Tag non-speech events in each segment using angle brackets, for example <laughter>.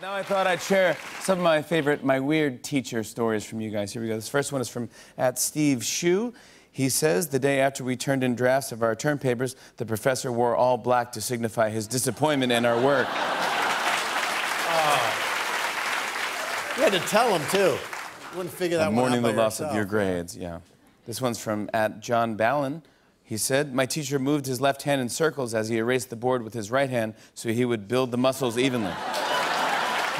Now I thought I'd share some of my favorite, my weird teacher stories from you guys. Here we go. This first one is from at Steve Shu. He says the day after we turned in drafts of our term papers, the professor wore all black to signify his disappointment in our work. <laughs> Ah. You had to tell him too. You wouldn't figure that I'm one out mourning the loss of your grades. Yeah. This one's from at John Ballin. He said, My teacher moved his left hand in circles as he erased the board with his right hand so he would build the muscles evenly.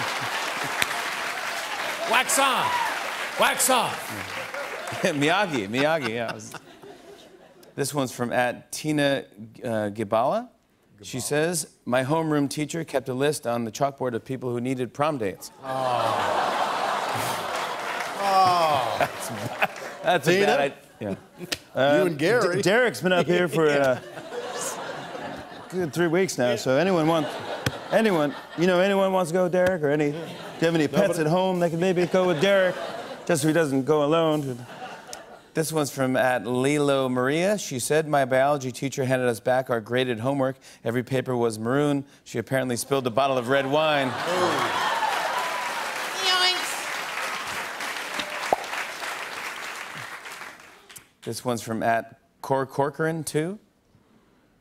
<laughs> Wax on. Wax off. <laughs> Miyagi, Miyagi, yeah. was- This one's from at Tina uh, Gibala. She says, My homeroom teacher kept a list on the chalkboard of people who needed prom dates. Oh. <laughs> oh. That's, bad- that's a Tina? bad idea. Yeah. you and Gary. D- Derek's been up here for uh, good three weeks now. So anyone want, anyone, you know, anyone wants to go, with Derek, or any? Do you have any pets at home that could maybe go with Derek, just so he doesn't go alone? This one's from at Lilo Maria. She said, My biology teacher handed us back our graded homework. Every paper was maroon. She apparently spilled a bottle of red wine. This one's from at Cor Corcoran, too.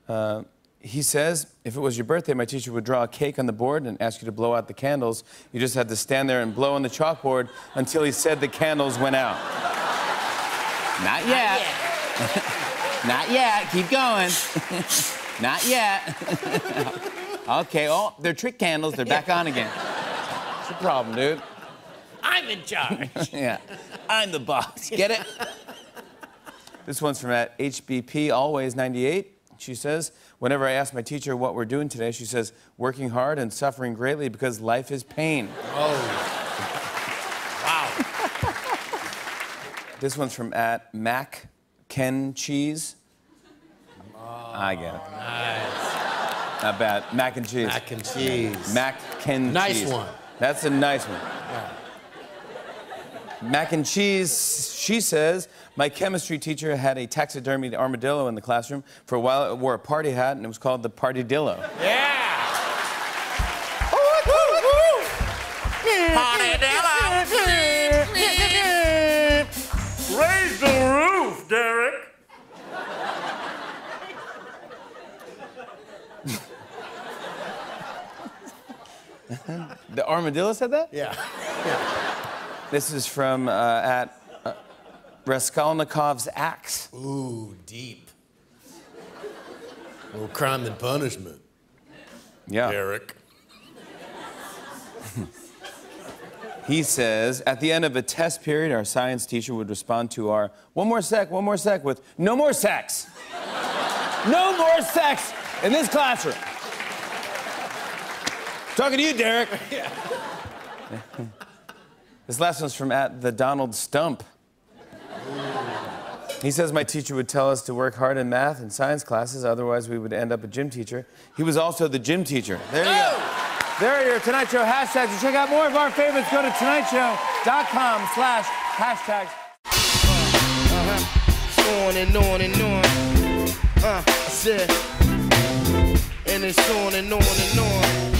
Uh, he says, if it was your birthday, my teacher would draw a cake on the board and ask you to blow out the candles. You just had to stand there and blow on the chalkboard until he said the candles went out. Not yet. Not yet. <laughs> Keep going. <laughs> Not yet. <laughs> okay. Oh, they're trick candles. They're back on again. What's the problem, dude? I'm in charge. yeah. I'm the boss. Get it? this one's from at HBP Always 98. She says, Whenever I ask my teacher what we're doing today, she says, working hard and suffering greatly because life is pain. Oh. wow. <laughs> This one's from at Mac Ken Cheese. Oh, I get it. Nice. Not bad. Mac and cheese. Mac and cheese. Mac Ken Nice cheese. Nice one. That's a nice one. Mac and cheese, she says, my chemistry teacher had a taxidermied armadillo in the classroom. For a while, it wore a party hat, and it was called the Partydillo. Yeah. Partydillo! Raise the roof, Derek. <laughs> The armadillo said that? Yeah. This is from uh, at Raskolnikov's axe. Ooh, deep. More crime than punishment, Yeah. Eric. He says, at the end of a test period, our science teacher would respond to our one more sec, one more sec with no more sex. no more sex in this classroom. Talking to you, Derek. Yeah. <laughs> this last one's from at the Donald Stump. He says my teacher would tell us to work hard in math and science classes, otherwise we would end up a gym teacher. He was also the gym teacher. There you go. There are your Tonight Show hashtags. To check out more of our favorites, go to tonightshow.com slash hashtags. on and on and on. Uh, I said, and it's on and on and on.